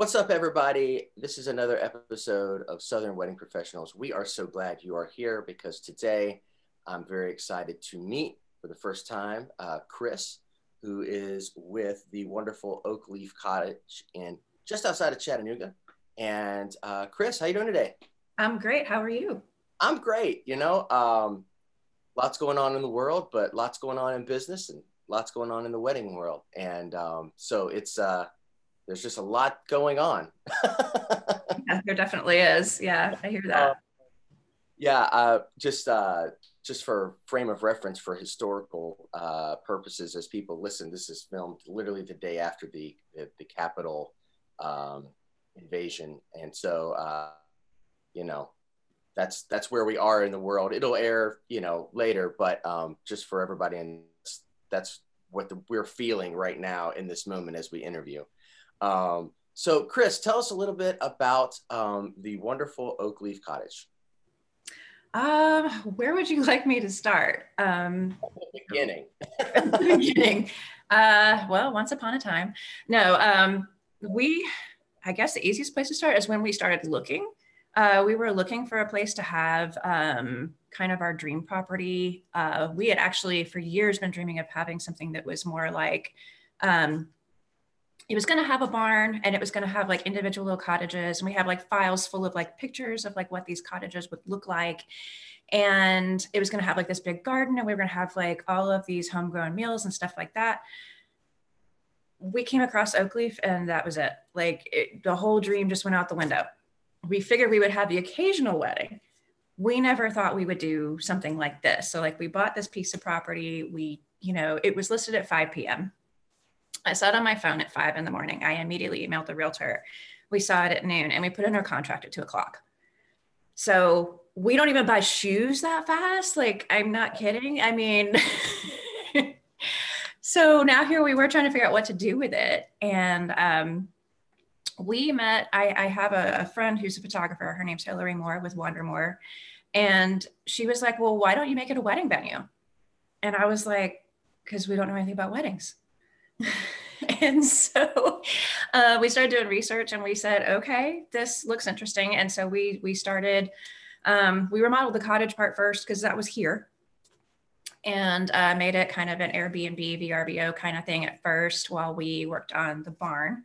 What's up, everybody? This is another episode of Southern Wedding Professionals. We are so glad you are here because today I'm very excited to meet for the first time uh, Chris, who is with the wonderful Oak Leaf Cottage in just outside of Chattanooga. And uh, Chris, how you doing today? I'm great. How are you? I'm great. You know, um, lots going on in the world, but lots going on in business and lots going on in the wedding world. And um, so it's uh, there's just a lot going on. yeah, there definitely is. Yeah, I hear that. Uh, yeah, uh, just uh, just for frame of reference for historical uh, purposes, as people listen, this is filmed literally the day after the the, the Capitol um, invasion, and so uh, you know that's that's where we are in the world. It'll air, you know, later, but um, just for everybody, and that's what the, we're feeling right now in this moment as we interview. Um, so, Chris, tell us a little bit about um, the wonderful Oak Leaf Cottage. Um, where would you like me to start? Um, beginning. beginning. Uh, well, once upon a time. No, um, we, I guess the easiest place to start is when we started looking. Uh, we were looking for a place to have um, kind of our dream property. Uh, we had actually for years been dreaming of having something that was more like um, it was going to have a barn and it was going to have like individual little cottages and we have like files full of like pictures of like what these cottages would look like. And it was going to have like this big garden and we were going to have like all of these homegrown meals and stuff like that. We came across oakleaf and that was it. Like it, the whole dream just went out the window. We figured we would have the occasional wedding. We never thought we would do something like this. So like we bought this piece of property. We you know it was listed at 5 p.m I saw it on my phone at five in the morning. I immediately emailed the realtor. We saw it at noon and we put in our contract at two o'clock. So we don't even buy shoes that fast. Like, I'm not kidding. I mean, so now here we were trying to figure out what to do with it. And um, we met, I, I have a, a, friend who's a photographer. Her name's Hillary Moore with Wandermore. And she was like, Well, why don't you make it a wedding venue? And I was like, Because we don't know anything about weddings. and so uh, we started doing research and we said, okay, this looks interesting. And so we we started, um, we remodeled the cottage part first because that was here and uh, made it kind of an Airbnb, VRBO kind of thing at first while we worked on the barn.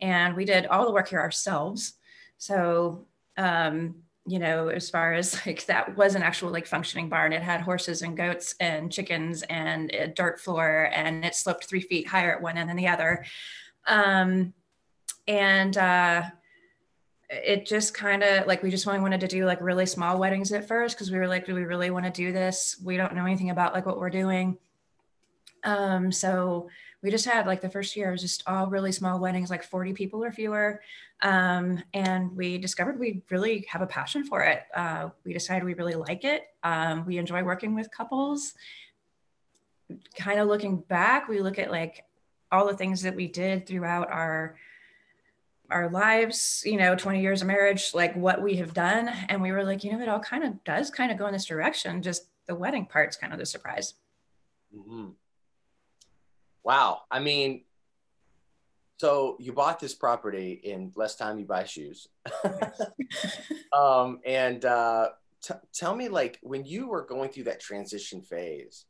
And we did all the work here ourselves. So um, you know, as far as like that was an actual like functioning barn. It had horses and goats and chickens and a dirt floor and it sloped three feet higher at one end than the other. Um, and uh, it just kind of like we just only wanted to do like really small weddings at first because we were like, do we really want to do this? We don't know anything about like what we're doing. Um, so we just had like the first year was just all really small weddings, like 40 people or fewer. Um, and we discovered we really have a passion for it. Uh, we decided we really like it. Um, we enjoy working with couples. Kind of looking back, we look at like all the things that we did throughout our our lives, you know, 20 years of marriage, like what we have done. And we were like, you know, it all kind of does kind of go in this direction. Just the wedding part's kind of the surprise. Mm-hmm. Wow. I mean, so you bought this property in less time you buy shoes. um, and uh, t- tell me, like, when you were going through that transition phase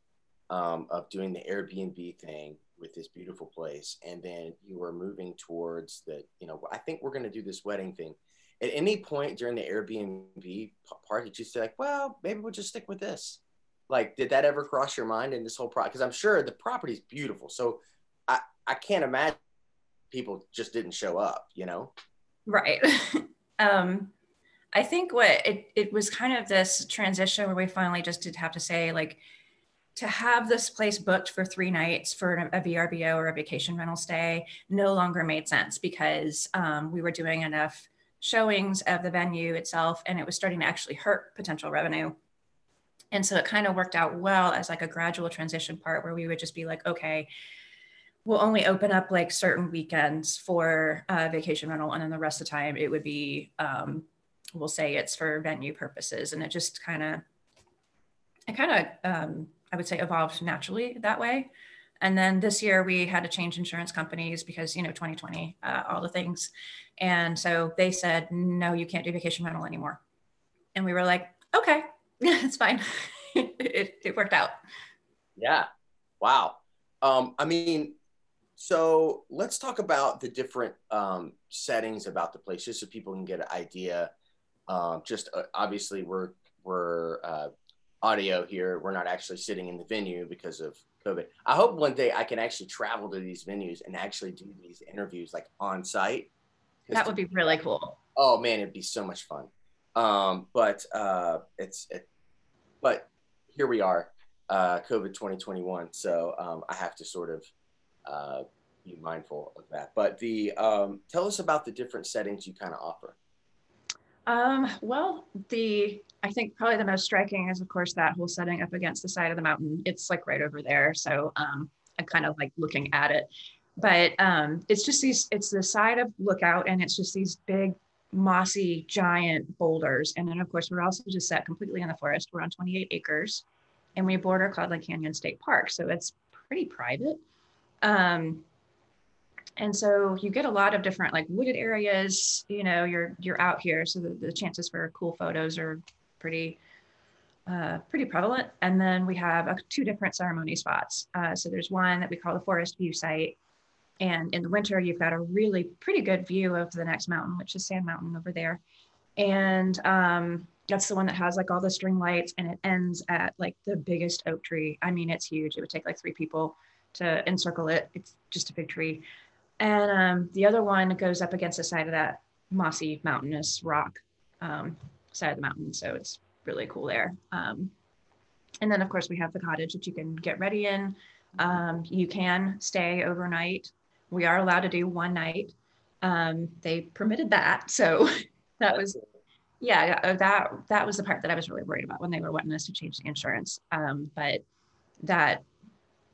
um, of doing the Airbnb thing with this beautiful place, and then you were moving towards the, you know, I think we're going to do this wedding thing. At any point during the Airbnb part, did you say, like, well, maybe we'll just stick with this? Like, did that ever cross your mind in this whole project? Because I'm sure the property is beautiful. So I, I can't imagine people just didn't show up, you know? Right. um, I think what it, it was kind of this transition where we finally just did have to say, like, to have this place booked for three nights for a VRBO or a vacation rental stay no longer made sense because um, we were doing enough showings of the venue itself and it was starting to actually hurt potential revenue. And so it kind of worked out well as like a gradual transition part where we would just be like, okay, we'll only open up like certain weekends for uh, vacation rental and then the rest of the time it would be um, we'll say it's for venue purposes and it just kind of it kind of um, i would say evolved naturally that way And then this year we had to change insurance companies because, you know, 2020, uh, all the things. And so they said, no, you can't do vacation rental anymore. And we were like, okay, it's fine. it, it worked out. Yeah. Wow. Um, I mean, so let's talk about the different um, settings about the place, just so people can get an idea. Um, just uh, obviously, we're we're uh, audio here. We're not actually sitting in the venue because of COVID. I hope one day I can actually travel to these venues and actually do these interviews like on site. That would be really cool. Oh man, it'd be so much fun. Um, but uh, it's it, but here we are, uh, COVID 2021. So um, I have to sort of uh, be mindful of that. But the um, tell us about the different settings you kind of offer. Um, well, the I think probably the most striking is, of course, that whole setting up against the side of the mountain. It's like right over there, so um, I'm kind of like looking at it. But um, it's just these. It's the side of lookout, and it's just these big, mossy, giant boulders. And then, of course, we're also just set completely in the forest. We're on 28 acres, and we border Cloudland Canyon State Park, so it's pretty private. Um, and so you get a lot of different like wooded areas you know you're you're out here so the, the chances for cool photos are pretty uh, pretty prevalent and then we have uh, two different ceremony spots uh, so there's one that we call the forest view site and in the winter you've got a really pretty good view of the next mountain which is sand mountain over there and um, that's the one that has like all the string lights and it ends at like the biggest oak tree i mean it's huge it would take like three people to encircle it it's just a big tree and um, the other one goes up against the side of that mossy mountainous rock um, side of the mountain. So it's really cool there. Um, and then of course we have the cottage that you can get ready in. Um, you can stay overnight. We are allowed to do one night. Um, they permitted that. So that was, yeah, uh, that, that was the part that I was really worried about when they were wanting us to change the insurance. Um, but that,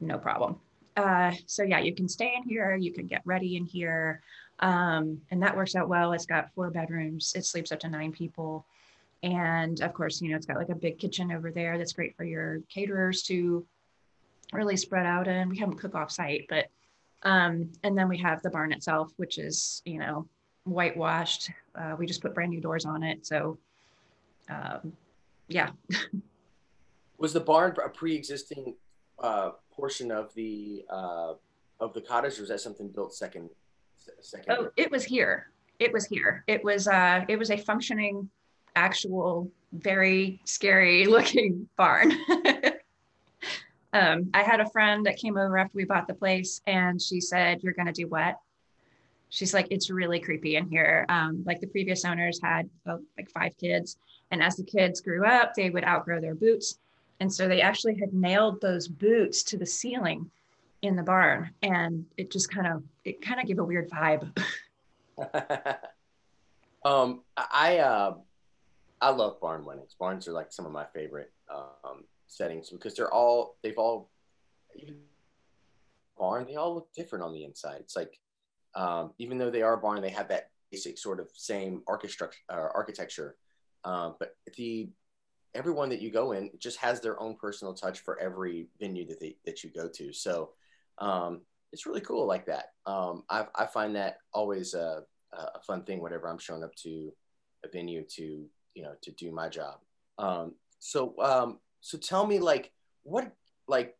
no problem uh, so yeah, you can stay in here, you can get ready in here. Um, and that works out well. It's got four bedrooms. It sleeps up to nine people. And of course, you know, it's got like a big kitchen over there that's great for your caterers to really spread out in. We haven't cook off site, but um, and then we have the barn itself, which is, you know, whitewashed. Uh, we just put brand new doors on it. So um, yeah. Was the barn a pre-existing uh, portion of the uh, of the cottage, or was that something built second? Second. Oh, it was here. It was here. It was uh, it was a functioning, actual, very scary looking barn. um, I had a friend that came over after we bought the place, and she said, "You're gonna do what?" She's like, "It's really creepy in here." Um, like the previous owners had uh, like five kids, and as the kids grew up, they would outgrow their boots and so they actually had nailed those boots to the ceiling in the barn. And it just kind of, it kind of gave a weird vibe. um, I, uh, I love barn weddings. Barns are like some of my favorite um, settings because they're all, they've all, barn, they all look different on the inside. It's like, um, even though they are barn, they have that basic sort of same architecture, uh, architecture. Um, but the everyone that you go in just has their own personal touch for every venue that they, that you go to. So um, it's really cool like that. Um, I, I find that always a, a fun thing whenever I'm showing up to a venue to you know to do my job. Um, so um, so tell me like what like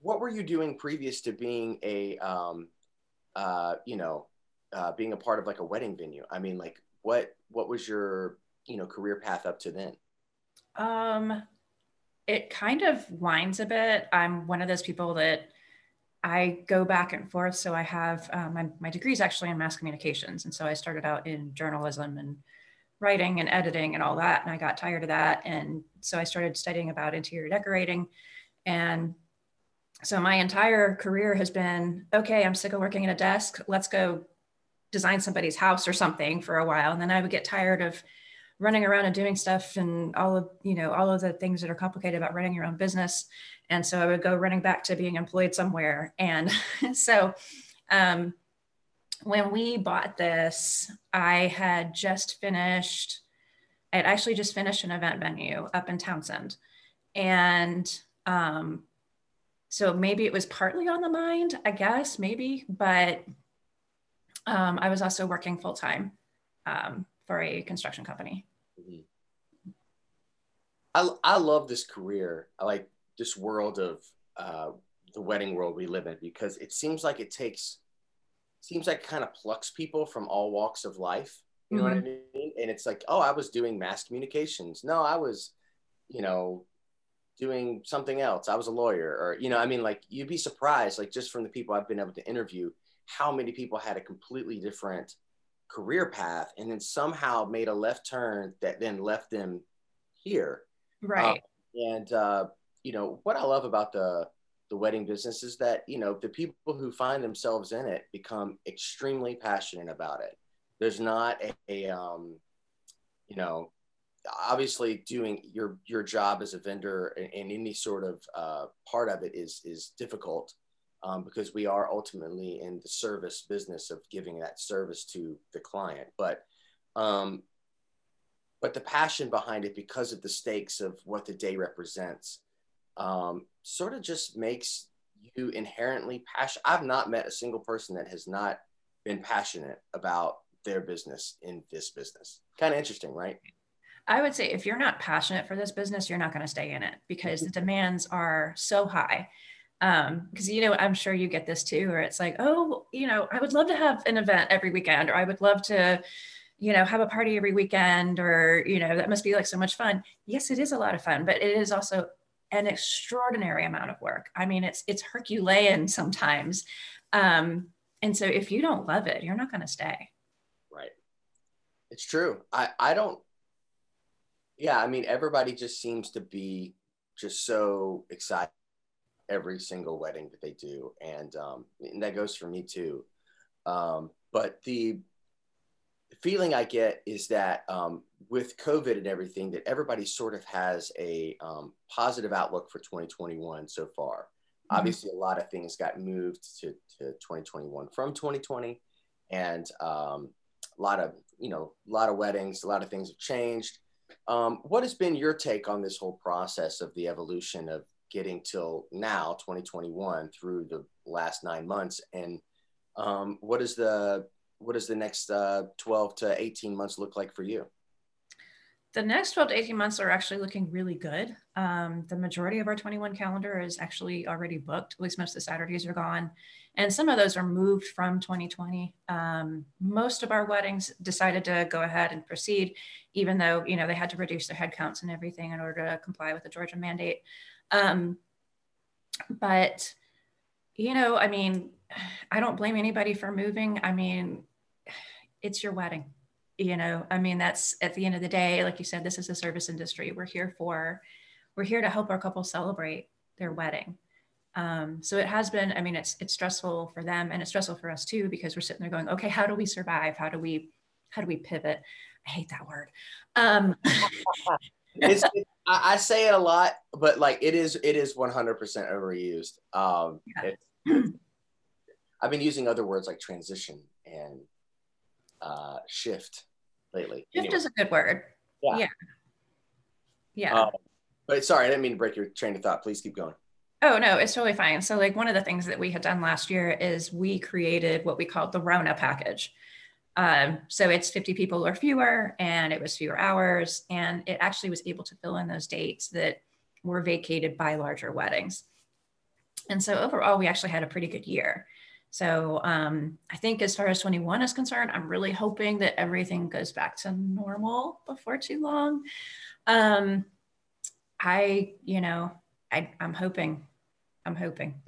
what were you doing previous to being a um, uh, you know uh, being a part of like a wedding venue? I mean like what what was your you know career path up to then? Um, it kind of winds a bit. I'm one of those people that I go back and forth. So I have um, my, my degree is actually in mass communications. And so I started out in journalism and writing and editing and all that. And I got tired of that. And so I started studying about interior decorating. And so my entire career has been okay, I'm sick of working at a desk. Let's go design somebody's house or something for a while. And then I would get tired of running around and doing stuff and all of you know all of the things that are complicated about running your own business and so i would go running back to being employed somewhere and so um, when we bought this i had just finished i had actually just finished an event venue up in townsend and um, so maybe it was partly on the mind, I guess, maybe, but um, I was also working full time um, for a construction company. Mm-hmm. I, I love this career. I like this world of uh, the wedding world we live in because it seems like it takes, seems like kind of plucks people from all walks of life. You know mm-hmm. what I mm-hmm. mean? And it's like, oh, I was doing mass communications. No, I was, you know, doing something else. I was a lawyer, or you know, I mean, like you'd be surprised, like just from the people I've been able to interview, how many people had a completely different career path and then somehow made a left turn that then left them here. Right. Um, and uh, you know what I love about the the wedding business is that you know the people who find themselves in it become extremely passionate about it. There's not a, a um, you know obviously doing your your job as a vendor and, any sort of uh, part of it is is difficult um, because we are ultimately in the service business of giving that service to the client but um, but the passion behind it because of the stakes of what the day represents um, sort of just makes you inherently passionate i've not met a single person that has not been passionate about their business in this business kind of interesting right I would say if you're not passionate for this business, you're not going to stay in it because the demands are so high. Um, because you know, I'm sure you get this too, where it's like, oh, you know, I would love to have an event every weekend, or I would love to, you know, have a party every weekend, or you know, that must be like so much fun. Yes, it is a lot of fun, but it is also an extraordinary amount of work. I mean, it's it's Herculean sometimes. Um, and so if you don't love it, you're not going to stay. Right. It's true. I I don't yeah, I mean, everybody just seems to be just so excited every single wedding that they do, and, um, and that goes for me too. Um, but the feeling I get is that um, with COVID and everything, that everybody sort of has a um, positive outlook for 2021 so far. Mm-hmm. Obviously, a lot of things got moved to, to 2021 from 2020, and um, a lot of you know, a lot of weddings, a lot of things have changed. Um, what has been your take on this whole process of the evolution of getting till now, 2021, through the last nine months, and um, what is the what does the next uh, 12 to 18 months look like for you? The next 12 to 18 months are actually looking really good. Um, the majority of our 21 calendar is actually already booked. At least most of the Saturdays are gone and some of those are moved from 2020. Um, most of our weddings decided to go ahead and proceed, even though you know they had to reduce their headcounts and everything in order to comply with the Georgia mandate. Um, but you know, I mean, I don't blame anybody for moving. I mean, it's your wedding. You know, I mean, that's at the end of the day, like you said, this is a service industry. We're here for, we're here to help our couple celebrate their wedding. Um, so it has been, I mean, it's it's stressful for them and it's stressful for us too, because we're sitting there going, okay, how do we survive? How do we, how do we pivot? I hate that word. Um, it's, it, I, say it a lot, but like it is, it is 100% overused. Um, yeah. I've been using other words like transition and uh, shift lately. Shift anyway. is a good word. Yeah. Yeah. yeah. Um, but sorry, I didn't mean to break your train of thought. Please keep going. Oh, no, it's totally fine. So, like, one of the things that we had done last year is we created what we called the Rona package. Um, so, it's 50 people or fewer, and it was fewer hours, and it actually was able to fill in those dates that were vacated by larger weddings. And so, overall, we actually had a pretty good year. So, um, I think as far as 21 is concerned, I'm really hoping that everything goes back to normal before too long. Um, I, you know, I, I'm hoping I'm hoping.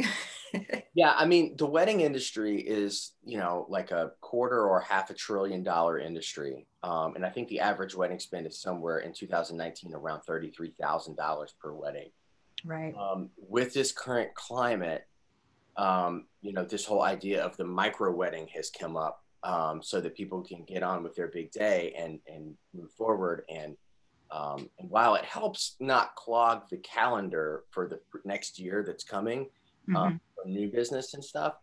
yeah, I mean, the wedding industry is, you know, like a quarter or half a trillion dollar industry. Um, and I think the average wedding spend is somewhere in 2019 around $33,000 per wedding. Right. Um, with this current climate, um, you know, this whole idea of the micro wedding has come up um, so that people can get on with their big day and, and move forward and um, and while it helps not clog the calendar for the next year that's coming um, mm-hmm. for new business and stuff,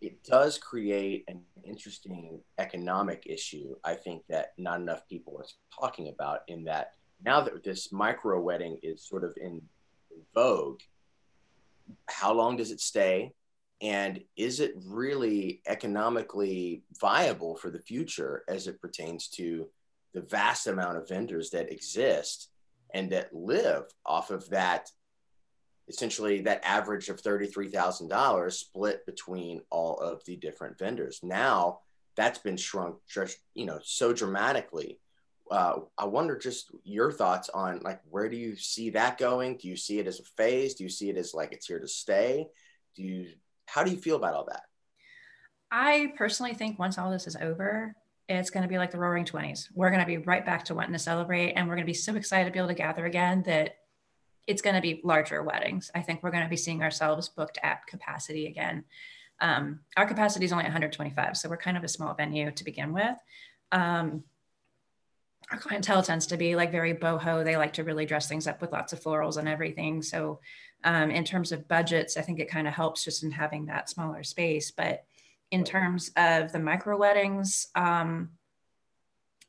it does create an interesting economic issue. I think that not enough people are talking about. In that now that this micro wedding is sort of in vogue, how long does it stay? And is it really economically viable for the future as it pertains to the vast amount of vendors that exist and that live off of that essentially that average of $33,000 split between all of the different vendors. Now that's been shrunk you know, so dramatically. Uh, I wonder just your thoughts on like, where do you see that going? Do you see it as a phase? Do you see it as like it's here to stay? Do you, how do you feel about all that? I personally think once all this is over, it's going to be like the roaring 20s. We're going to be right back to wanting to celebrate and we're going to be so excited to be able to gather again that it's going to be larger weddings. I think we're going to be seeing ourselves booked at capacity again. Um, our capacity is only 125, so we're kind of a small venue to begin with. Um, our clientele tends to be like very boho. They like to really dress things up with lots of florals and everything. So, um, in terms of budgets, I think it kind of helps just in having that smaller space. But in terms of the micro weddings, um,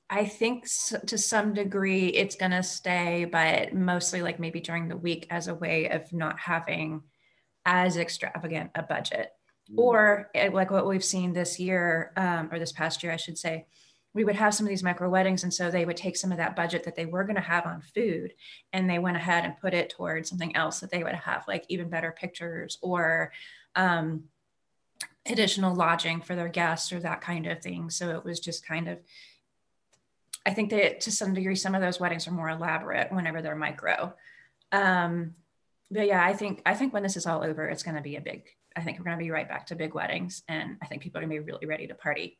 I think to some degree it's going to stay, but mostly like maybe during the week as a way of not having as extravagant a budget. Mm. Or eh, like what we've seen this year, um, or this past year, I should say, we would have some of these micro weddings. And so they would take some of that budget that they were going to have on food and they went ahead and put it towards something else that they would have, like even better pictures or um, additional lodging for their guests or that kind of thing. So it was just kind of, I think that to some degree, some of those weddings are more elaborate whenever they're micro. Um, but yeah, I think I think when this is all over, it's going to be a big. I think we're going to be right back to big weddings, and I think people are going to be really ready to party.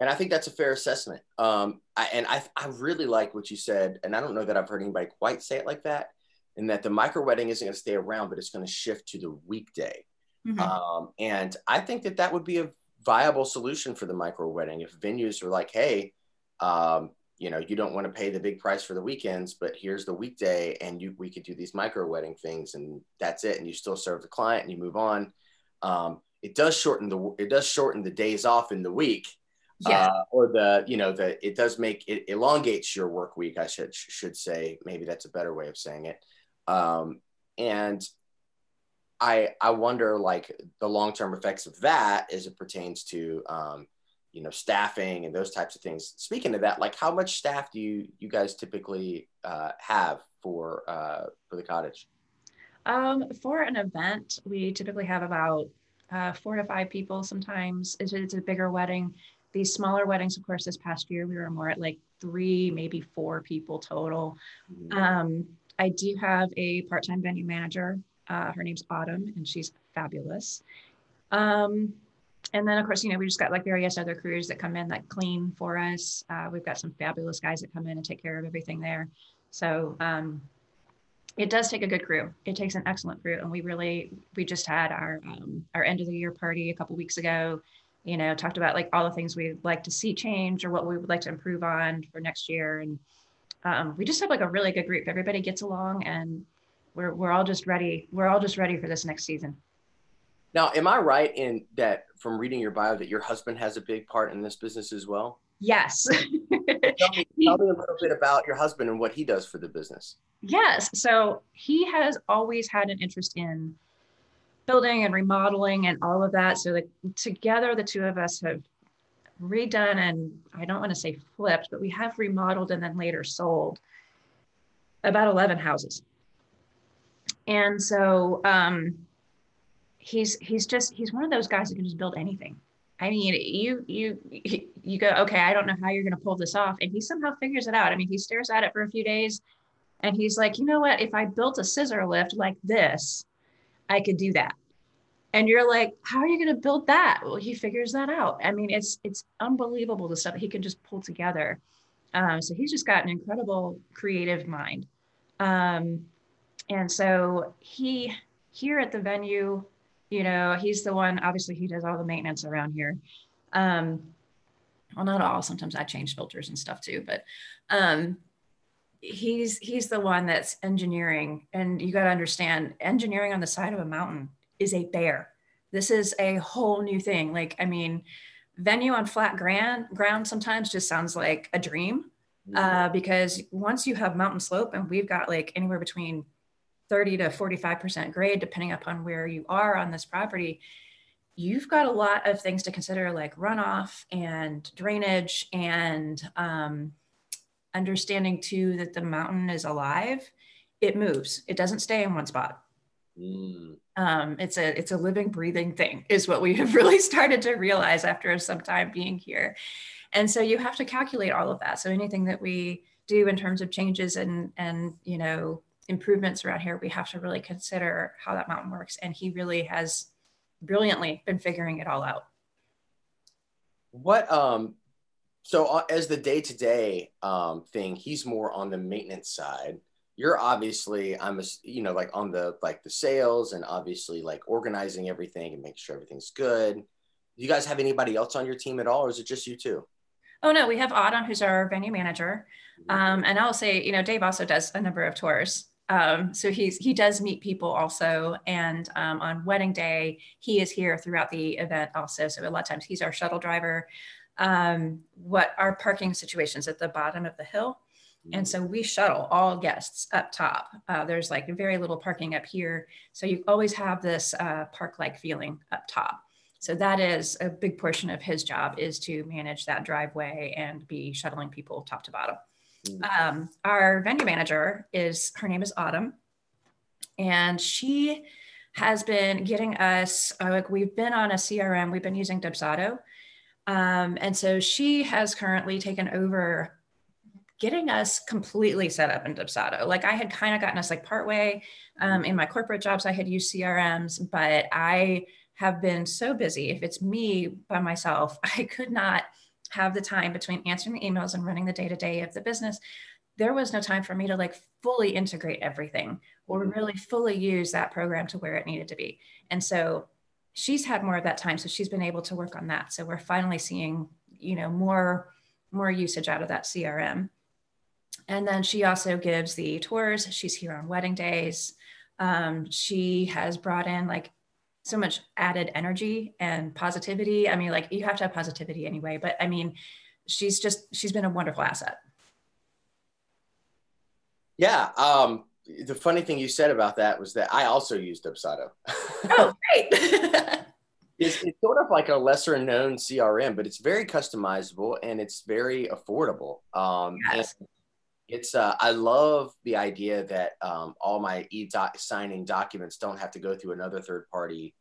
And I think that's a fair assessment. Um, I, and I, I really like what you said, and I don't know that I've heard anybody quite say it like that. In that the micro wedding isn't going to stay around, but it's going to shift to the weekday. Mm-hmm. Um, and I think that that would be a viable solution for the micro wedding if venues are like, hey, um, you know, you don't want to pay the big price for the weekends, but here's the weekday, and you we could do these micro wedding things, and that's it, and you still serve the client, and you move on. Um, it does shorten the it does shorten the days off in the week, yeah. Uh, or the you know the it does make it elongates your work week. I should should say maybe that's a better way of saying it. Um, and I I wonder like the long term effects of that as it pertains to um, you know staffing and those types of things. Speaking of that, like how much staff do you you guys typically uh, have for uh, for the cottage? Um, for an event, we typically have about uh, four to five people. Sometimes it's, it's a bigger wedding. These smaller weddings, of course, this past year we were more at like three, maybe four people total. Mm-hmm. Um, I do have a part-time venue manager uh, her name's Autumn, and she's fabulous. Um, and then, of course, you know, we just got like various other crews that come in that clean for us. Uh, we've got some fabulous guys that come in and take care of everything there. So um, it does take a good crew. It takes an excellent crew, and we really we just had our um, our end of the year party a couple weeks ago. You know, talked about like all the things we'd like to see change or what we would like to improve on for next year, and um, we just have like a really good group. Everybody gets along, and we're we're all just ready. We're all just ready for this next season. Now, am I right in that from reading your bio that your husband has a big part in this business as well? Yes. tell, me, tell me a little bit about your husband and what he does for the business. Yes. So he has always had an interest in building and remodeling and all of that. So that together, the two of us have redone and I don't want to say flipped, but we have remodeled and then later sold about 11 houses and so um, he's he's just he's one of those guys who can just build anything. I mean, you you you go, okay, I don't know how you're going to pull this off, and he somehow figures it out. I mean, he stares at it for a few days, and he's like, you know what? If I built a scissor lift like this, I could do that. And you're like, how are you going to build that? Well, he figures that out. I mean, it's it's unbelievable the stuff he can just pull together. Um, so he's just got an incredible creative mind. Um, and so he here at the venue, you know, he's the one, obviously he does all the maintenance around here. Um, well, not all, sometimes I change filters and stuff too, but um, he's he's the one that's engineering and you got to understand engineering on the side of a mountain is a bear this is a whole new thing like i mean venue on flat ground ground sometimes just sounds like a dream uh, because once you have mountain slope and we've got like anywhere between 30 to 45% grade, depending upon where you are on this property, you've got a lot of things to consider like runoff and drainage and um, understanding too that the mountain is alive. It moves. It doesn't stay in one spot. Mm. Um, it's a it's a living, breathing thing, is what we have really started to realize after some time being here. And so you have to calculate all of that. So anything that we do in terms of changes and and you know improvements around here, we have to really consider how that mountain works. And he really has brilliantly been figuring it all out. What um so uh, as the day to day um thing, he's more on the maintenance side. You're obviously I'm a, you know like on the like the sales and obviously like organizing everything and making sure everything's good. Do you guys have anybody else on your team at all, or is it just you two? Oh no, we have Autumn, who's our venue manager, mm-hmm. um, and I'll say, you know, Dave also does a number of tours. Um, so he's he does meet people also, and um, on wedding day he is here throughout the event also. So a lot of times he's our shuttle driver. Um, what our parking situations at the bottom of the hill, and so we shuttle all guests up top. Uh, there's like very little parking up here, so you always have this uh, park-like feeling up top. So that is a big portion of his job is to manage that driveway and be shuttling people top to bottom. Mm. Um, our venue manager is her name is Autumn, and she has been getting us uh, like we've been on a CRM. We've been using Dubsado, um, and so she has currently taken over getting us completely set up in Dubsado. Like I had kind of gotten us like partway um, in my corporate jobs. I had used CRMs, but I have been so busy. If it's me by myself, I could not have the time between answering the emails and running the day to day of the business, there was no time for me to like fully integrate everything or mm-hmm. really fully use that program to where it needed to be. And so she's had more of that time. So she's been able to work on that. So we're finally seeing, you know, more, more usage out of that CRM. And then she also gives the tours. She's here on wedding days. Um, she has brought in like so much added energy and positivity. I mean, like you have to have positivity anyway, but I mean, she's just she's been a wonderful asset. Yeah. Um, the funny thing you said about that was that I also used Dubsado. Oh, great. it's, it's sort of like a lesser known CRM, but it's very customizable and it's very affordable. Um, yes. It's uh, I love the idea that um, all my e signing documents don't have to go through another third party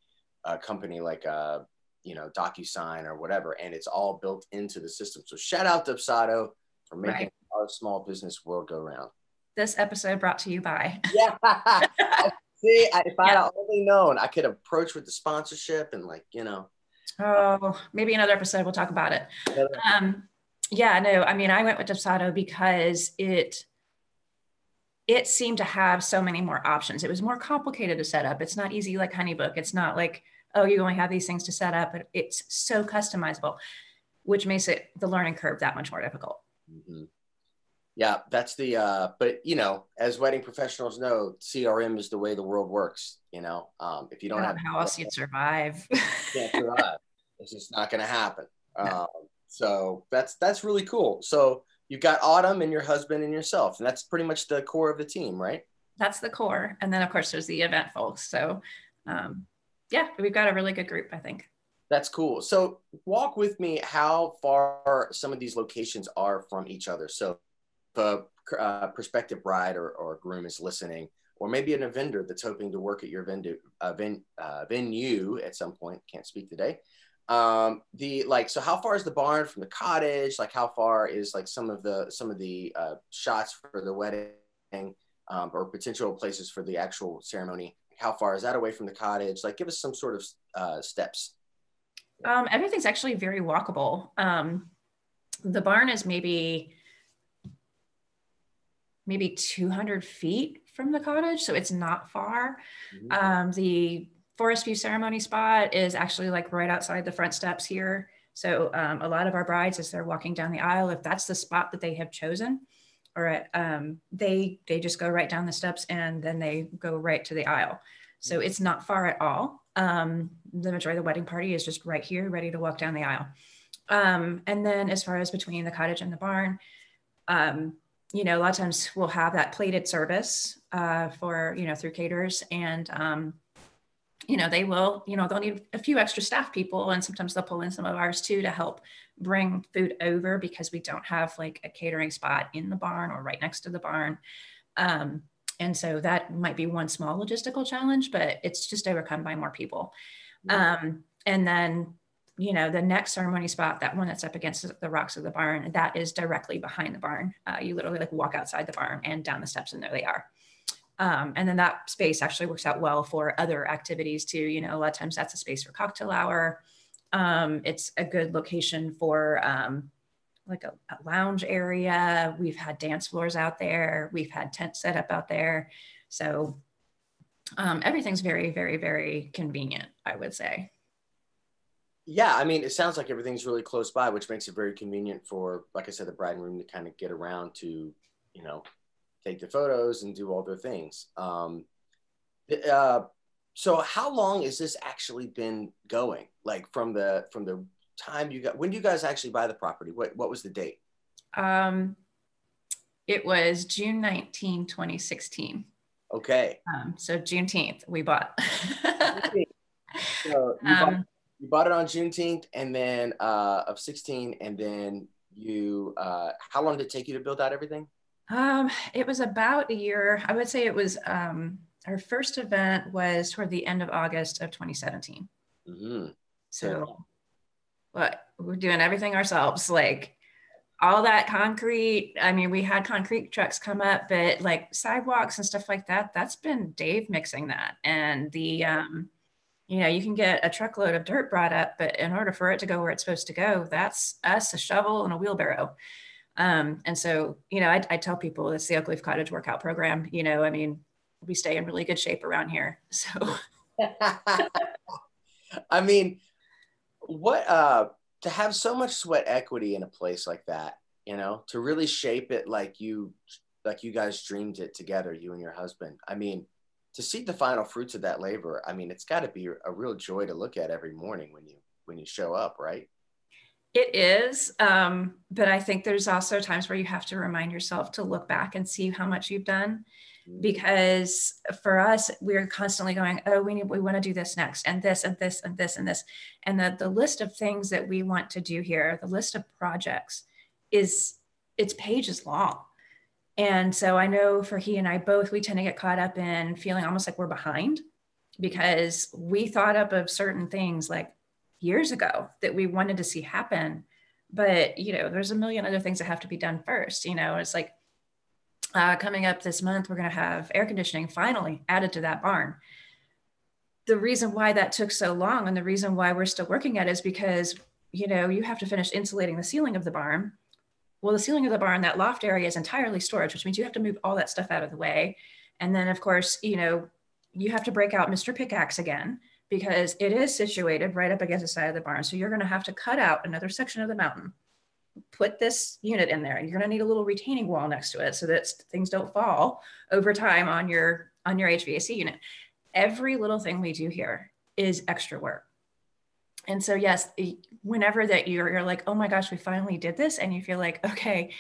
uh, company like uh, you know DocuSign or whatever, and it's all built into the system. So shout out to Dubsado for making right. our small business world go round. This episode brought to you by. yeah. See, if I had only known, I could approach with the sponsorship and like you know. Oh, maybe another episode we'll talk about it. Um, yeah, no, I mean, I went with Dubsado because it it seemed to have so many more options. It was more complicated to set up. It's not easy like HoneyBook. It's not like, oh, you only have these things to set up. But it's so customizable, which makes it the learning curve that much more difficult. Mm-hmm. Yeah, that's the. Uh, but you know, as wedding professionals know, CRM is the way the world works. You know, um, if you don't have how else you'd survive, can't survive. it's just not going to happen. No. Um, so that's that's really cool. So you've got Autumn and your husband and yourself, and that's pretty much the core of the team, right? That's the core, and then of course there's the event folks. So um, yeah, we've got a really good group, I think. That's cool. So walk with me how far some of these locations are from each other. So if a uh, prospective bride or, or groom is listening, or maybe an a vendor that's hoping to work at your uh, ven, uh, venue at some point, can't speak today, um the like so how far is the barn from the cottage? Like how far is like some of the some of the uh, shots for the wedding um, or potential places for the actual ceremony? How far is that away from the cottage? Like give us some sort of uh, steps. Um, everything's actually very walkable. Um, the barn is maybe maybe 200 feet from the cottage so it's not far. Mm-hmm. um, the Forest View ceremony spot is actually like right outside the front steps here. So um, a lot of our brides, as they're walking down the aisle, if that's the spot that they have chosen, or um, they they just go right down the steps and then they go right to the aisle. So it's not far at all. Um, the majority of the wedding party is just right here, ready to walk down the aisle. Um, and then as far as between the cottage and the barn, um, you know, a lot of times we'll have that plated service uh, for, you know, through caterers and, um, you know, they will, you know, they'll need a few extra staff people and sometimes they'll pull in some of ours too to help bring food over because we don't have like a catering spot in the barn or right next to the barn. Um, and so that might be one small logistical challenge, but it's just overcome by more people. Um, and then, you know, the next ceremony spot, that one that's up against the rocks of the barn, that is directly behind the barn. Uh, you literally like walk outside the barn and down the steps, and there they are. Um, and then that space actually works out well for other activities too. You know, a lot of times that's a space for cocktail hour. Um, it's a good location for um, like a, a, lounge area. We've had dance floors out there. We've had tents set up out there. So um, everything's very, very, very convenient, I would say. Yeah, I mean, it sounds like everything's really close by, which makes it very convenient for, like I said, the bride and groom to kind of get around to, you know, take the photos and do all their things. Um, uh, so, how long has this actually been going? Like from the from the time you got when do you guys actually buy the property? What what was the date? Um, it was June 19, 2016. Okay. Um, so Juneteenth we bought. so you, um, bought, you bought it on Juneteenth and then uh, of 16 and then you uh, how long did it take you to build out everything? Um, it was about a year. I would say it was um, our first event was toward the end of August of 2017. Mm-hmm. So, but we're doing everything ourselves. Like all that concrete. I mean, we had concrete trucks come up, but like sidewalks and stuff like that, that's been Dave mixing that. And the, um, you know, you can get a truckload of dirt brought up, but in order for it to go where it's supposed to go, that's us, a shovel and a wheelbarrow. Um, and so, you know, I, I tell people it's the Oak Leaf Cottage workout program. You know, I mean, we stay in really good shape around here. So, I mean, what, uh, to have so much sweat equity in a place like that, you know, to really shape it like you, like you guys dreamed it together, you and your husband. I mean, to see the final fruits of that labor, I mean, it's got to be a real joy to look at every morning when you when you show up, right? It is, um, but I think there's also times where you have to remind yourself to look back and see how much you've done because for us we're constantly going oh we need we want to do this next and this and this and this and this. And the, the list of things that we want to do here the list of projects is it's pages long. And so i know for he and i both we tend to get caught up in feeling almost like we're behind because we thought up of certain things like years ago that we wanted to see happen but you know there's a million other things that have to be done first you know it's like uh, coming up this month, we're going to have air conditioning finally added to that barn. The reason why that took so long and the reason why we're still working at it is because, you know, you have to finish insulating the ceiling of the barn. Well, the ceiling of the barn, that loft area is entirely storage, which means you have to move all that stuff out of the way. And then, of course, you know, you have to break out Mr. Pickaxe again because it is situated right up against the side of the barn. So you're going to have to cut out another section of the mountain put this unit in there. And you're going to need a little retaining wall next to it so that things don't fall over time on your on your HVAC unit. Every little thing we do here is extra work. And so yes, whenever that you're, you're like, oh my gosh, we finally did this, and you feel like, okay,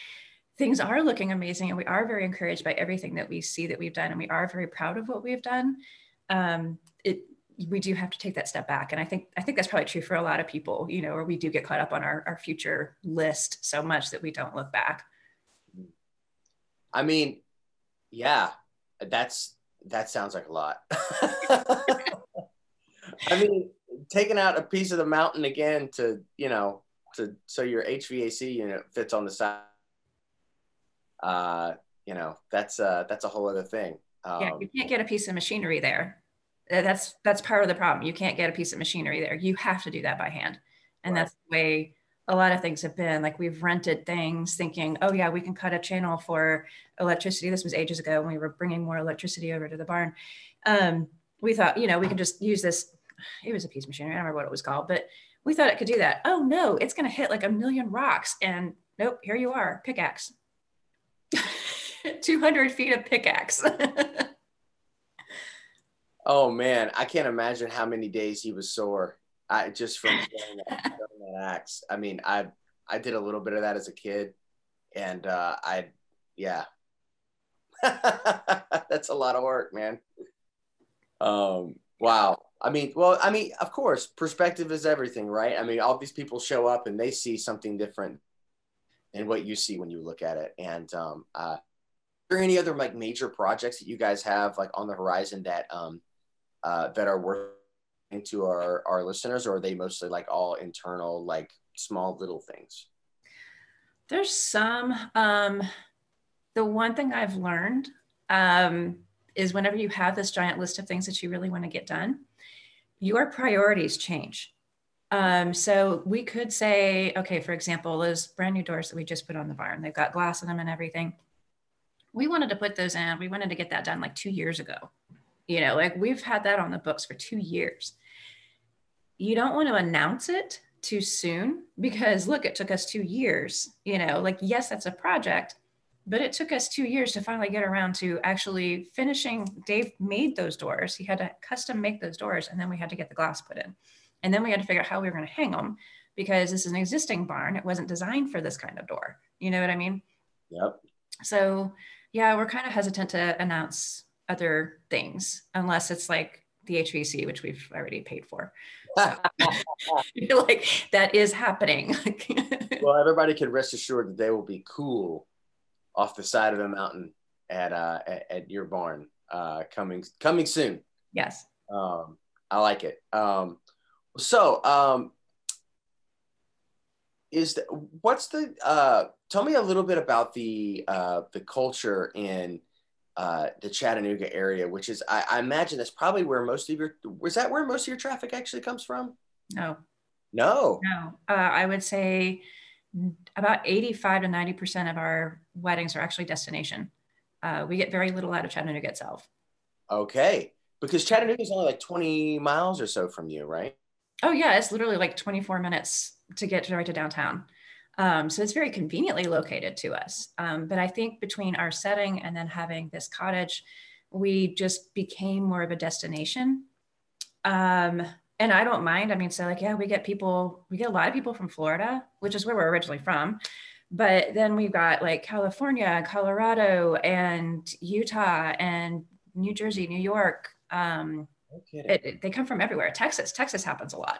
things are looking amazing, and we are very encouraged by everything that we see that we've done, and we are very proud of what we've done. Um, it we do have to take that step back. And i think i think that's probably true for a lot of people you know or we do get caught up on our, our future list so much that we don't look back. I mean yeah that's that sounds like a lot. I mean taking out a piece of the mountain again to you know to so your hvac unit fits on the side uh you know that's uh that's a whole other thing. Um, yeah you can't get a piece of machinery there that's that's part of the problem. You can't get a piece of machinery there. You have to do that by hand. And right. that's the way a lot of things have been. Like we've rented things thinking oh yeah we can cut a channel for electricity. This was ages ago when we were bringing more electricity over to the barn. Um, we thought you know we can just use this it was a piece of machinery i don't remember what it was called but we thought it could do that. Oh no it's going to hit like a million rocks and nope here you are pickaxe. 200 feet of pickaxe Oh man, I can't imagine how many days he was sore. I just from throwing that, that axe. I mean, I I did a little bit of that as a kid, and uh, I, yeah. That's a lot of work, man. Um, wow. I mean, well, I mean, of course, perspective is everything, right? I mean, all these people show up and they see something different than what you see when you look at it. And um, uh, are there any other like major projects that you guys have like on the horizon that um, uh, that are worth to our our listeners, or are they mostly like all internal, like small little things? There's some. Um, the one thing I've learned um, is whenever you have this giant list of things that you really want to get done, your priorities change. Um, so we could say, okay, for example, those brand new doors that we just put on the barn, they've got glass in them and everything. We wanted to put those in. We wanted to get that done like two years ago. You know, like we've had that on the books for two years. You don't want to announce it too soon because look, it took us two years. You know, like, yes, that's a project, but it took us two years to finally get around to actually finishing. Dave made those doors. He had to custom make those doors, and then we had to get the glass put in. And then we had to figure out how we were going to hang them because this is an existing barn. It wasn't designed for this kind of door. You know what I mean? Yep. So, yeah, we're kind of hesitant to announce other things unless it's like the HVAC, which we've already paid for. So, like that is happening. well, everybody can rest assured that they will be cool off the side of a mountain at uh, at, at your barn uh, coming coming soon. Yes. Um, I like it. Um, so, um, is the, what's the uh, tell me a little bit about the uh, the culture in uh, the Chattanooga area, which is I, I imagine that's probably where most of your was that where most of your traffic actually comes from? No. No. No. Uh, I would say about 85 to 90% of our weddings are actually destination. Uh, we get very little out of Chattanooga itself. Okay. Because Chattanooga is only like 20 miles or so from you, right? Oh, yeah. It's literally like 24 minutes to get right to downtown. Um, so it's very conveniently located to us. Um, but I think between our setting and then having this cottage, we just became more of a destination. Um, and I don't mind. I mean, so like, yeah, we get people, we get a lot of people from Florida, which is where we're originally from. But then we've got like California, Colorado, and Utah, and New Jersey, New York. Um, it, it, they come from everywhere. Texas, Texas happens a lot.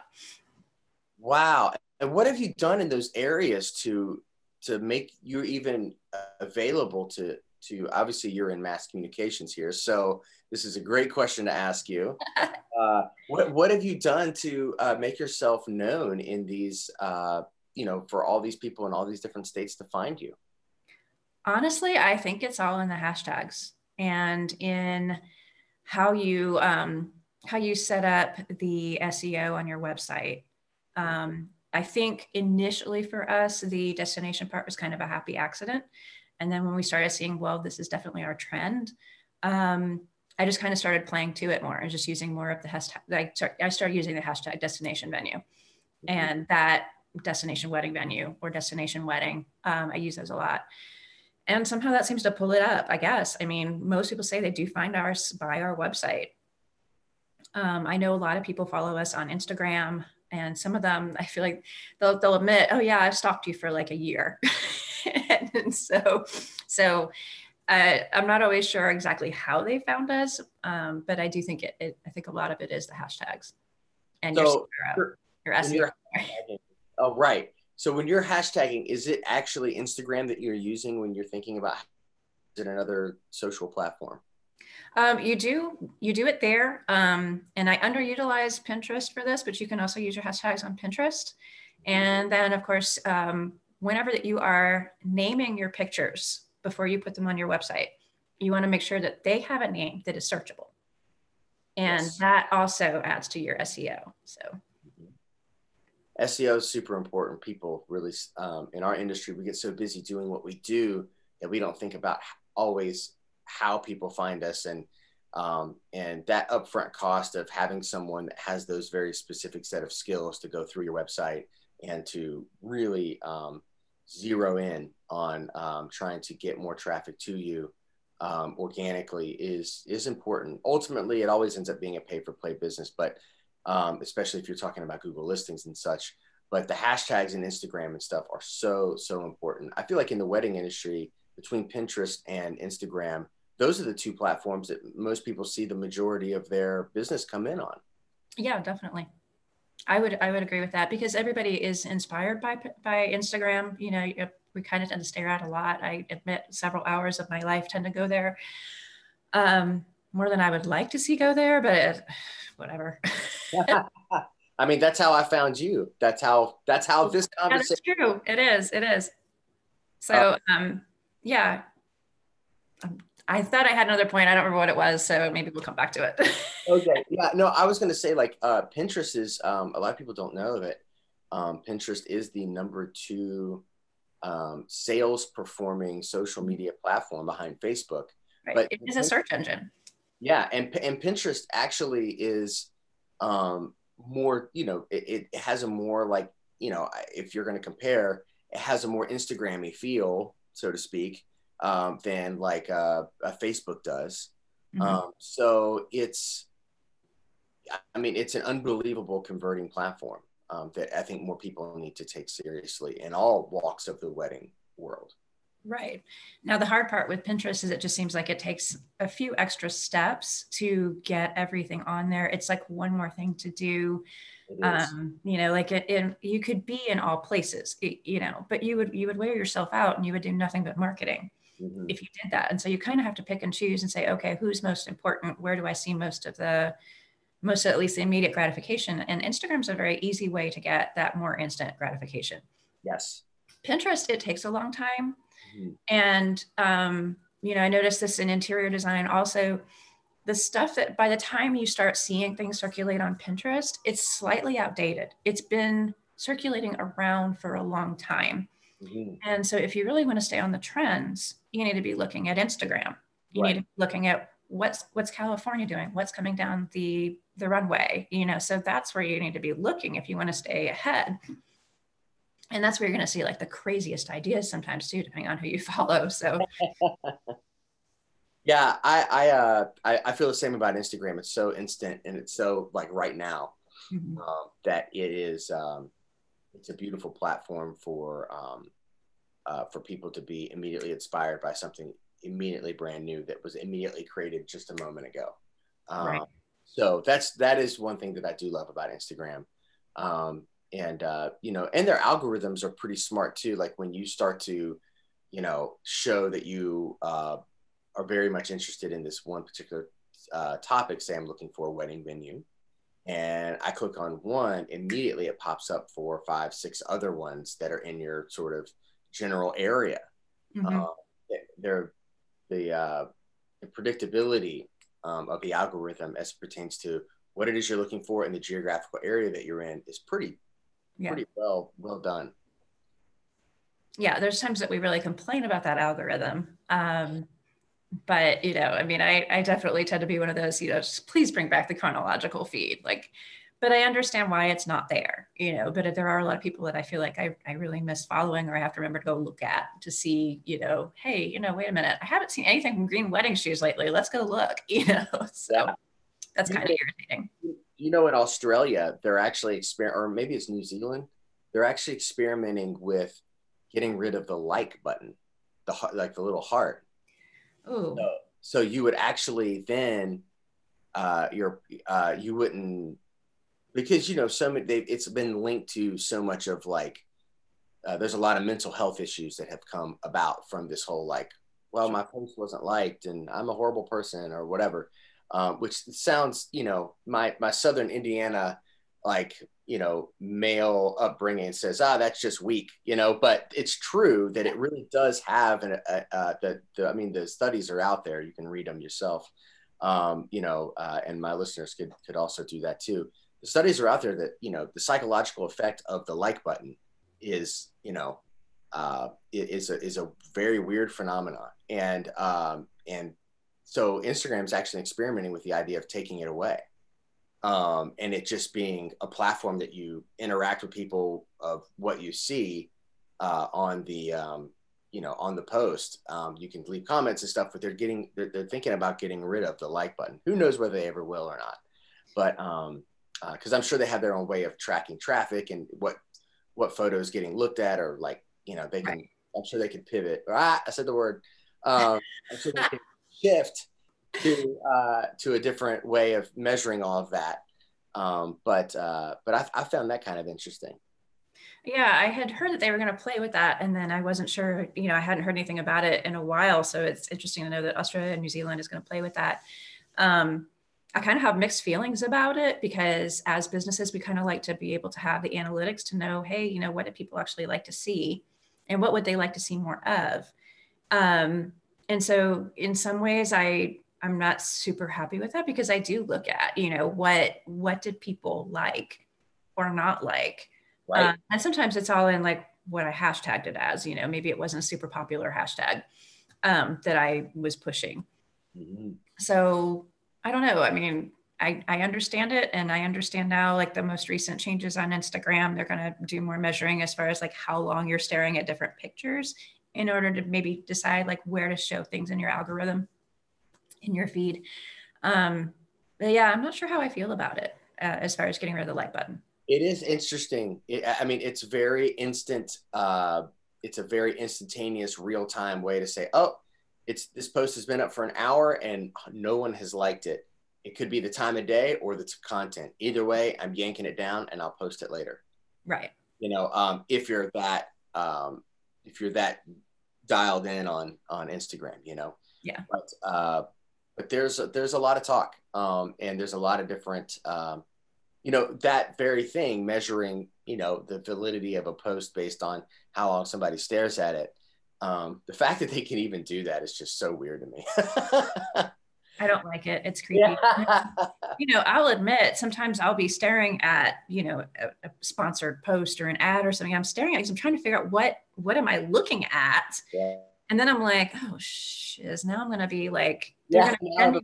Wow. And what have you done in those areas to to make you even available to to obviously you're in mass communications here so this is a great question to ask you. Uh, what, what have you done to uh, make yourself known in these uh, you know for all these people in all these different states to find you? Honestly i think it's all in the hashtags and in how you um, how you set up the seo on your website. Um, i think initially for us the destination part was kind of a happy accident and then when we started seeing, well, this is definitely our trend, um, I just kind of started playing to it more and just using more of the hashtag. Like I started using the hashtag destination venue, mm-hmm. and that destination wedding venue or destination wedding. Um, I use those a lot, and somehow that seems to pull it up. I guess. I mean, most people say they do find ours by our website. Um, I know a lot of people follow us on Instagram, and some of them I feel like they'll they'll admit, "Oh yeah, I've stalked you for like a year." and so, so uh, I'm not always sure exactly how they found us, um, but I do think it, it, I think a lot of it is the hashtags and so your, your SEO. Oh, right. So when you're hashtagging, is it actually Instagram that you're using when you're thinking about is it another social platform? Um, you do you do it there, um, and I underutilize Pinterest for this, but you can also use your hashtags on Pinterest. And then, of course, um, whenever that you are naming your pictures before you put them on your website, you want to make sure that they have a name that is searchable. And yes. that also adds to your SEO. So mm-hmm. SEO is super important. People really, um, in our industry, we get so busy doing what we do that we don't think about always how people find us and um, and that upfront cost of having someone that has those very specific set of skills to go through your website and to really um, zero in on um, trying to get more traffic to you um, organically is is important. Ultimately, it always ends up being a pay for play business, but um, especially if you're talking about Google listings and such. But the hashtags and Instagram and stuff are so so important. I feel like in the wedding industry, between Pinterest and Instagram, those are the two platforms that most people see the majority of their business come in on. Yeah, definitely. I would I would agree with that because everybody is inspired by by Instagram. You know, we kind of tend to stare at a lot. I admit several hours of my life tend to go there. Um, more than I would like to see go there, but whatever. I mean, that's how I found you. That's how that's how this conversation. That's true. It is. It is. So, uh, um, yeah. Um, I thought I had another point. I don't remember what it was, so maybe we'll come back to it. okay. Yeah. No, I was going to say like uh, Pinterest is. Um, a lot of people don't know that um, Pinterest is the number two um, sales performing social media platform behind Facebook. Right. But it is a search engine. Yeah, and and Pinterest actually is um, more. You know, it, it has a more like you know, if you're going to compare, it has a more Instagrammy feel, so to speak, um, than like uh, a Facebook does. Mm-hmm. Um, so it's, I mean, it's an unbelievable converting platform um, that I think more people need to take seriously in all walks of the wedding world. Right. Now, the hard part with Pinterest is it just seems like it takes a few extra steps to get everything on there. It's like one more thing to do. Um, you know, like it, it, you could be in all places, you know, but you would, you would wear yourself out and you would do nothing but marketing mm-hmm. if you did that. And so you kind of have to pick and choose and say, okay, who's most important? Where do I see most of the, most at least the immediate gratification? And Instagram's a very easy way to get that more instant gratification. Yes. Pinterest, it takes a long time Mm-hmm. And, um, you know, I noticed this in interior design also. The stuff that by the time you start seeing things circulate on Pinterest, it's slightly outdated. It's been circulating around for a long time. Mm-hmm. And so, if you really want to stay on the trends, you need to be looking at Instagram. You right. need to be looking at what's what's California doing, what's coming down the the runway. You know, so that's where you need to be looking if you want to stay ahead and that's where you're going to see like the craziest ideas sometimes too depending on who you follow so yeah i i uh I, I, feel the same about instagram it's so instant and it's so like right now mm-hmm. um, that it is um it's a beautiful platform for um uh, for people to be immediately inspired by something immediately brand new that was immediately created just a moment ago. Um, right. so that's that is one thing that i do love about instagram. Um, and uh, you know and their algorithms are pretty smart too. Like when you start to you know show that you uh, are very much interested in this one particular uh, topic say i'm looking for a wedding venue and i click on one immediately it pops up four five six other ones that are in your sort of general area mm-hmm. Uh, they're the, uh, the predictability um, of the algorithm as pertains to what it is you're looking for in the geographical area that you're in is pretty yeah. pretty well well done. Yeah, there's times that we really complain about that algorithm. Um, but you know, I mean, I, I definitely tend to be one of those, you know, just please bring back the chronological feed. Like, but I understand why it's not there, you know, but there are a lot of people that I feel like I, I really miss following or I have to remember to go look at to see, you know, hey, you know, wait a minute, I haven't seen anything from Green Wedding Shoes lately. Let's go look, you know. So yeah. that's kind of irritating you know, in Australia, they're actually exper or maybe it's New Zealand, they're actually experimenting with getting rid of the like button, the like the little heart. Oh. So, so, you would actually then, uh, you're uh, you wouldn't because you know so many it's been linked to so much of like uh, there's a lot of mental health issues that have come about from this whole like well my post wasn't liked and i'm a horrible person or whatever um, which sounds, you know, my my Southern Indiana like you know male upbringing says ah that's just weak you know but it's true that it really does have an the, the i mean the studies are out there. You can read them yourself. Um, you know uh, and my listeners could could also do that too studies are out there that you know the psychological effect of the like button is you know uh, is a is a very weird phenomenon. And um, and so Instagram's actually experimenting with the idea of taking it away. Um, and it just being a platform that you interact with people of what you see uh, on the um, you know on the post. Um, you can leave comments and stuff but they're getting they're, they're, thinking about getting rid of the like button. Who knows whether they ever will or not. But um because uh, i'm sure they have their own way of tracking traffic and what what photos getting looked at or like you know they can right. I'm sure they could pivot. Ah, I said the word. Um, I'm sure they could shift to uh, to a different way of measuring all of that. Um, but uh, but I, I found that kind of interesting. Yeah, I had heard that they were going to play with that, and then I wasn't sure. You know, I hadn't heard anything about it in a while, so it's interesting to know that Australia and New Zealand is going to play with that. Um, I kind of have mixed feelings about it because as businesses, we kind of like to be able to have the analytics to know, hey, you know, what do people actually like to see, and what would they like to see more of? Um, and so, in some ways, I I'm not super happy with that because I do look at, you know, what what did people like or not like Right. Uh, and sometimes it's all in like what I hashtagged it as, you know, maybe it wasn't a super popular hashtag um, that I was pushing. Mm-hmm. So I don't know. I mean, I, I understand it. And I understand now, like the most recent changes on Instagram, they're to do more measuring as far as like how long you're staring at different pictures in order to maybe decide like where to show things in your algorithm in your feed. Um, but yeah, I'm not sure how I feel about it uh, as far as getting rid of the like button. It is interesting. It, I mean, it's very instant. Uh, it's a very instantaneous, real time way to say, "Oh, it's this post has been up for an hour and no one has liked it." It could be the time of day or the content. Either way, I'm yanking it down and I'll post it later. Right. You know, um, if you're that, um, if you're that dialed in on on Instagram, you know. Yeah. But uh, but there's a, there's a lot of talk, um, and there's a lot of different um, you know that very thing measuring you know the validity of a post based on how long somebody stares at it um, the fact that they can even do that is just so weird to me i don't like it it's creepy yeah. you know i'll admit sometimes i'll be staring at you know a, a, sponsored post or an ad or something i'm staring at because i'm trying to figure out what what am i looking at yeah. and then i'm like oh shiz now i'm gonna be like yeah, and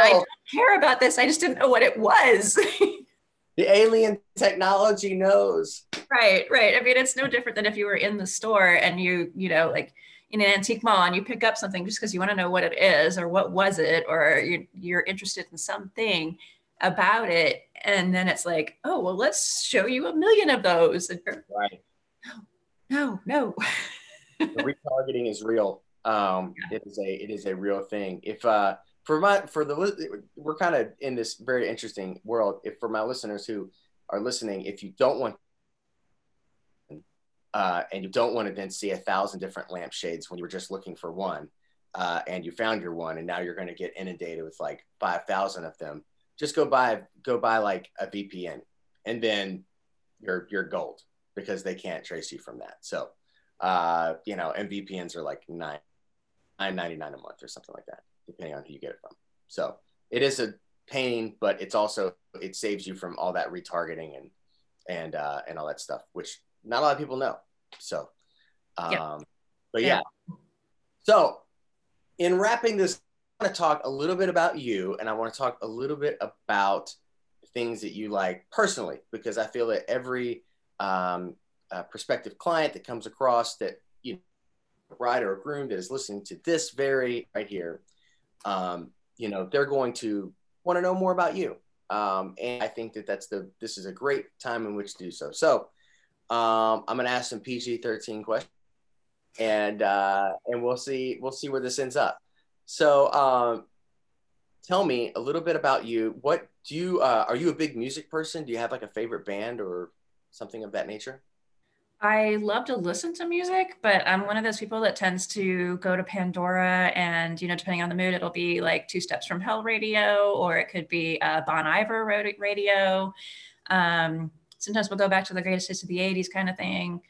I don't care about this. I just didn't know what it was. the alien technology knows. Right, right. I mean, it's no different than if you were in the store and you, you know, like in an antique mall and you pick up something just because you want to know what it is or what was it or you're, you're interested in something about it. And then it's like, oh, well, let's show you a million of those. right. No, no, no. retargeting is real. Um, yeah. It is a it is a real thing. If uh, for my for the we're kind of in this very interesting world. If for my listeners who are listening, if you don't want uh, and you don't want to then see a thousand different lampshades when you were just looking for one, uh, and you found your one, and now you're going to get inundated with like five thousand of them. Just go buy go buy like a VPN, and then you're you're gold because they can't trace you from that. So, uh, you know, and VPNs are like nine nine ninety nine a month or something like that depending on who you get it from. So it is a pain, but it's also it saves you from all that retargeting and and uh, and all that stuff, which not a lot of people know. So, um, yeah. but yeah. yeah. So, in wrapping this, I want to talk a little bit about you, and I want to talk a little bit about things that you like personally, because I feel that every um, uh, prospective client that comes across that you know, bride or groom that is listening to this very right here um, you know, they're going to want to know more about you. Um, and I think that that's the this is a great time in which to do so. So um, I'm gonna ask some PG-13 questions, and uh, and we'll see we'll see where this ends up. So um, tell me a little bit about you. What do you uh, are you a big music person? Do you have like a favorite band or something of that nature? I love to listen to music, but I'm one of those people that tends to go to Pandora and, you know, depending on the mood, it'll be like Two Steps from Hell radio, or it could be uh, Bon Iver radio. Um, sometimes we'll go back to the greatest hits of the 80s kind of thing.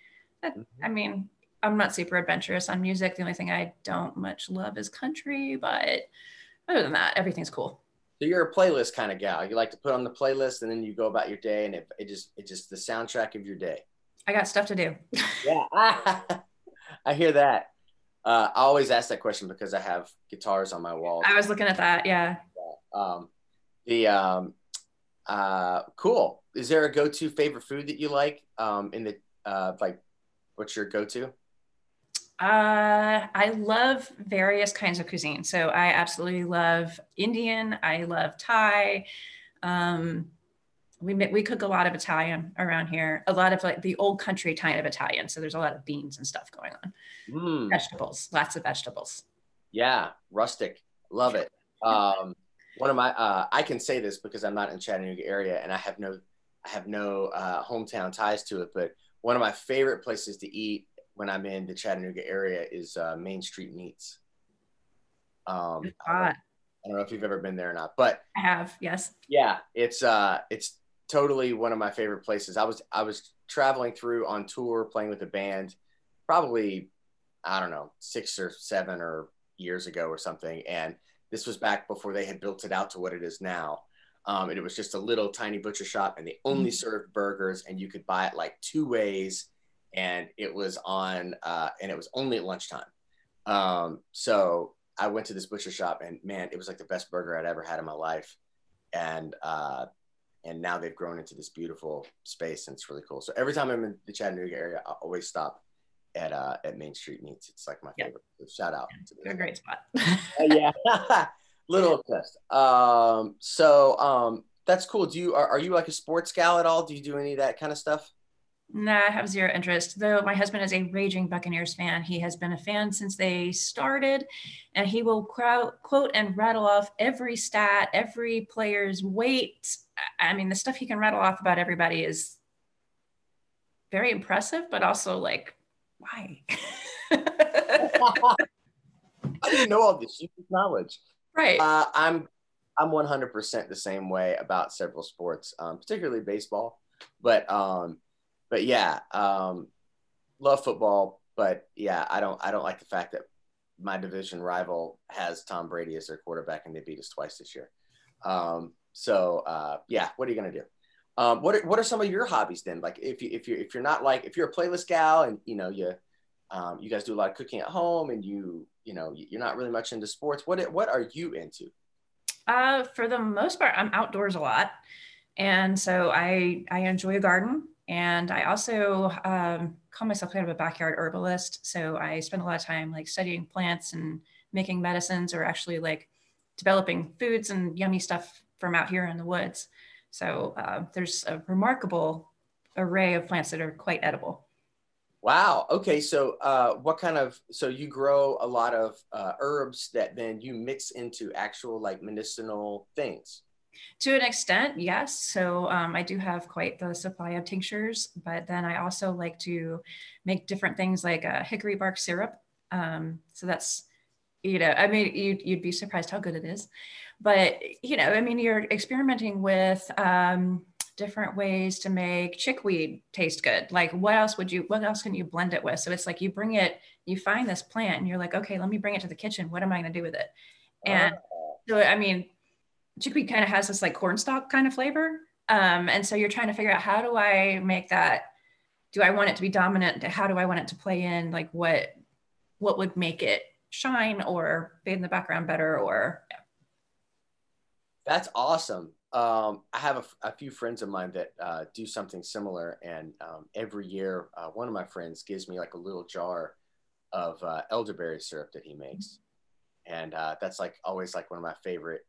Mm-hmm. I mean, I'm not super adventurous on music. The only thing I don't much love is country, but other than that, everything's cool. So you're a playlist kind of gal. You like to put on the playlist and then you go about your day and it, it just, it just the soundtrack of your day. I got stuff to do. yeah, I hear that. Uh, I always ask that question because I have guitars on my wall. I was looking at that. Yeah. Um, the um, uh, cool. Is there a go-to favorite food that you like? Um, in the uh, like, what's your go-to? Uh, I love various kinds of cuisine. So I absolutely love Indian. I love Thai. Um, we we cook a lot of Italian around here, a lot of like the old country kind of Italian. So there's a lot of beans and stuff going on. Mm. Vegetables, lots of vegetables. Yeah, rustic, love it. Um, one of my uh, I can say this because I'm not in Chattanooga area and I have no I have no uh, hometown ties to it, but one of my favorite places to eat when I'm in the Chattanooga area is uh, Main Street Meats. Um, I don't know if you've ever been there or not, but I have. Yes. Yeah, it's uh, it's totally one of my favorite places. I was I was traveling through on tour, playing with a band, probably I don't know six or seven or years ago or something, and this was back before they had built it out to what it is now. Um, and it was just a little tiny butcher shop, and they only mm-hmm. served burgers, and you could buy it like two ways, and it was on, uh, and it was only at lunchtime. Um, so I went to this butcher shop, and man, it was like the best burger I'd ever had in my life, and uh, and now they've grown into this beautiful space, and it's really cool. So every time I'm in the Chattanooga area, I always stop at uh, at Main Street Meats. It's like my favorite. So shout out. To a great spot. uh, yeah, little obsessed. Um, so um, that's cool. Do you are, are you like a sports gal at all? Do you do any of that kind of stuff? Nah, I have zero interest. Though my husband is a raging Buccaneers fan. He has been a fan since they started, and he will quote, quote and rattle off every stat, every player's weight. I mean, the stuff he can rattle off about everybody is very impressive, but also like why? I didn't know all this. Knowledge. Right. Uh, I'm I'm 100% the same way about several sports, um, particularly baseball. But um, but yeah, um, love football. But yeah, I don't I don't like the fact that my division rival has Tom Brady as their quarterback and they beat us twice this year. Um, so uh, yeah, what are you gonna do? Um, what are, what are some of your hobbies then? Like if you if you if you're not like if you're a playlist gal and you know you um, you guys do a lot of cooking at home and you you know you're not really much into sports. What what are you into? Uh, for the most part, I'm outdoors a lot, and so I I enjoy a garden, and I also um, call myself kind of a backyard herbalist. So I spend a lot of time like studying plants and making medicines, or actually like developing foods and yummy stuff from out here in the woods. So uh, there's a remarkable array of plants that are quite edible. Wow. Okay. So, uh, what kind of so you grow a lot of uh, herbs that then you mix into actual like medicinal things? To an extent, yes. So um, I do have quite the supply of tinctures, but then I also like to make different things like a hickory bark syrup. Um, so that's you know, I mean, you'd, you'd be surprised how good it is. But, you know, I mean, you're experimenting with um, different ways to make chickweed taste good. Like, what else would you, what else can you blend it with? So it's like you bring it, you find this plant and you're like, okay, let me bring it to the kitchen. What am I going to do with it? And oh. so, I mean, chickweed kind of has this like cornstalk kind of flavor. Um, and so you're trying to figure out how do I make that? Do I want it to be dominant? How do I want it to play in? Like, what, what would make it shine or fade in the background better or. That's awesome. Um, i have a, a, few friends of mine that uh, do something similar and um, every year uh, one of my friends gives me like a little jar of uh, elderberry syrup that he makes. And uh, that's like always like one of my favorite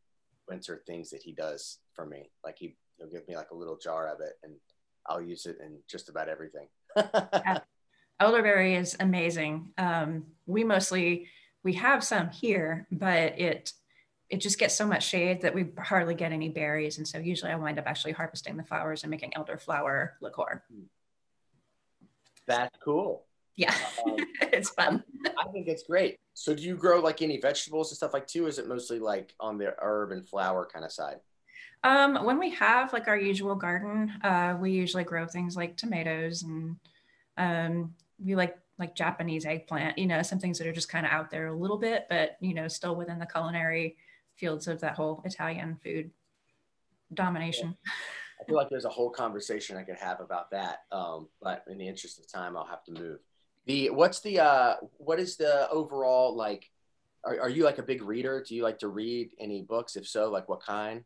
winter things that he does for me. Like he, he'll give me like a little jar of it and i'll use it in just about everything. Yeah. elderberry is amazing. Um, we mostly we have some here, but it it just gets so much shade that we hardly get any berries. And so usually I wind up actually harvesting the flowers and making elderflower liqueur. That's cool. Yeah, um, it's fun. I think it's great. So do you grow like any vegetables and stuff like too? is it mostly like on the herb and flower kind of side? Um, when we have like our usual garden, uh, we usually grow things like tomatoes and um, we like like Japanese eggplant, you know, some things that are just kind of out there a little bit, but you know, still within the culinary fields of that whole Italian food domination. I feel like there's a whole conversation I could have about that. Um, but in the interest of time, I'll have to move. The what's the uh, what is the overall like? Are, are you like a big reader? Do you like to read any books? If so, like what kind?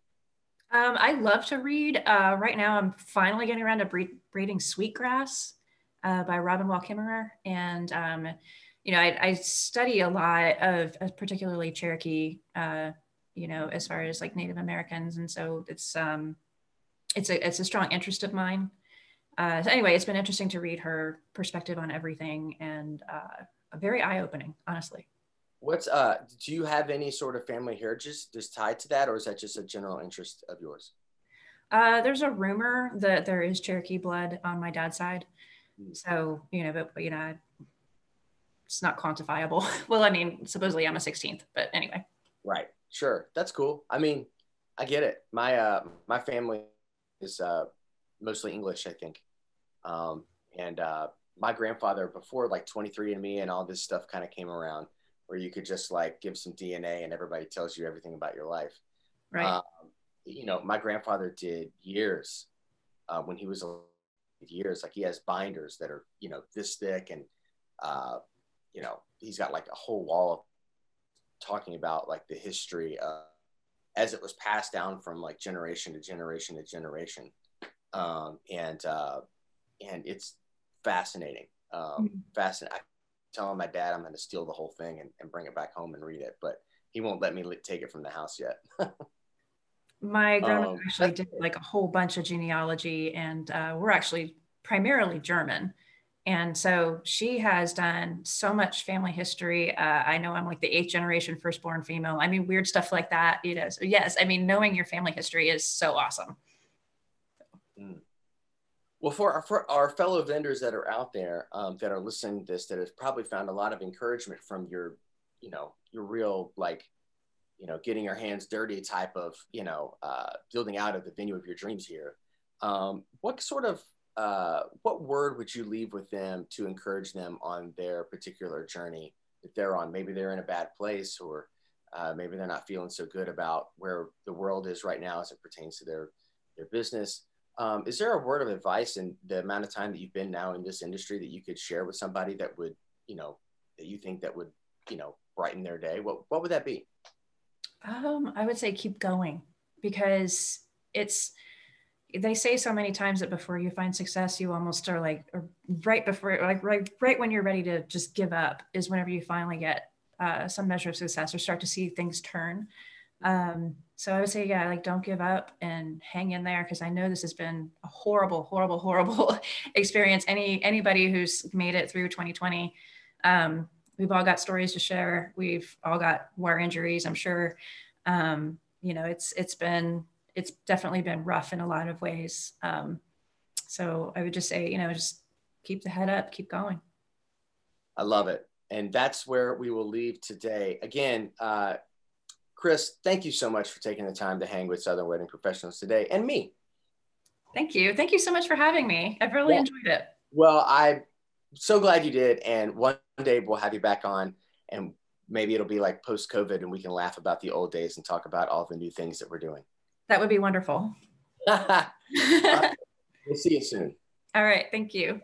Um, I love to read. Uh, right now, I'm finally getting around to bre- reading Sweetgrass uh, by Robin Wall Kimmerer. And, um, you know, I, I, study a lot of, uh, particularly Cherokee, uh, you know, as far as like Native Americans. And so it's, um, it's a it's a strong interest of mine. Uh, so anyway, it's been interesting to read her perspective on everything and uh, very eye opening, honestly. What's uh? Do you have any sort of family heritage just tied to that, or is that just a general interest of yours? Uh, there's a rumor that there is Cherokee blood on my dad's side. Mm. So you know, but you know, it's not quantifiable. well, I mean, supposedly I'm a 16th, but anyway. Right. Sure. That's cool. I mean, I get it. My uh, my family is uh, mostly English, I think, um, and uh, my grandfather before like 23andMe and all this stuff kind of came around, where you could just like give some DNA and everybody tells you everything about your life. Right. Um, you know, my grandfather did years uh, when he was years. Like he has binders that are you know this thick, and uh, you know he's got like a whole wall talking about like the history of as it was passed down from like generation to generation to generation, um, and uh, and it's fascinating. Um, mm-hmm. Fascinating. I telling my dad I'm going to steal the whole thing and, and bring it back home and read it, but he won't let me take it from the house yet. my grandmother um, actually did like a whole bunch of genealogy, and uh, we're actually primarily German. And so she has done so much family history. Uh, I know I'm like the eighth generation firstborn female. I mean, weird stuff like that. You know, so yes, I mean, knowing your family history is so awesome. Mm. Well, for our, for our fellow vendors that are out there um, that are listening to this, that have probably found a lot of encouragement from your, you know, your real like, you know, getting your hands dirty type of, you know, uh, building out of the venue of your dreams here. Um, what sort of uh, what word would you leave with them to encourage them on their particular journey that they're on? Maybe they're in a bad place, or uh, maybe they're not feeling so good about where the world is right now as it pertains to their their business. Um, is there a word of advice in the amount of time that you've been now in this industry that you could share with somebody that would, you know, that you think that would, you know, brighten their day? What what would that be? Um, I would say keep going because it's they say so many times that before you find success, you almost are like right before, like right, right when you're ready to just give up is whenever you finally get uh, some measure of success or start to see things turn. Um, so I would say, yeah, like don't give up and hang in there because I know this has been a horrible, horrible, horrible experience. Any anybody who's made it through 2020, um, we've all got stories to share. We've all got war injuries. I'm sure. Um, you know, it's it's been it's definitely been rough in a lot of ways. Um, so I would just say, you know, just keep the head up, keep going. I love it. And that's where we will leave today. Again, uh, Chris, thank you so much for taking the time to hang with Southern Wedding Professionals today and me. Thank you. Thank you so much for having me. I've really enjoyed it. Well, I'm so glad you did. And one day we'll have you back on and maybe it'll be like post COVID and we can laugh about the old days and talk about all the new things that we're doing. That would be wonderful. We'll see you soon. All right. Thank you.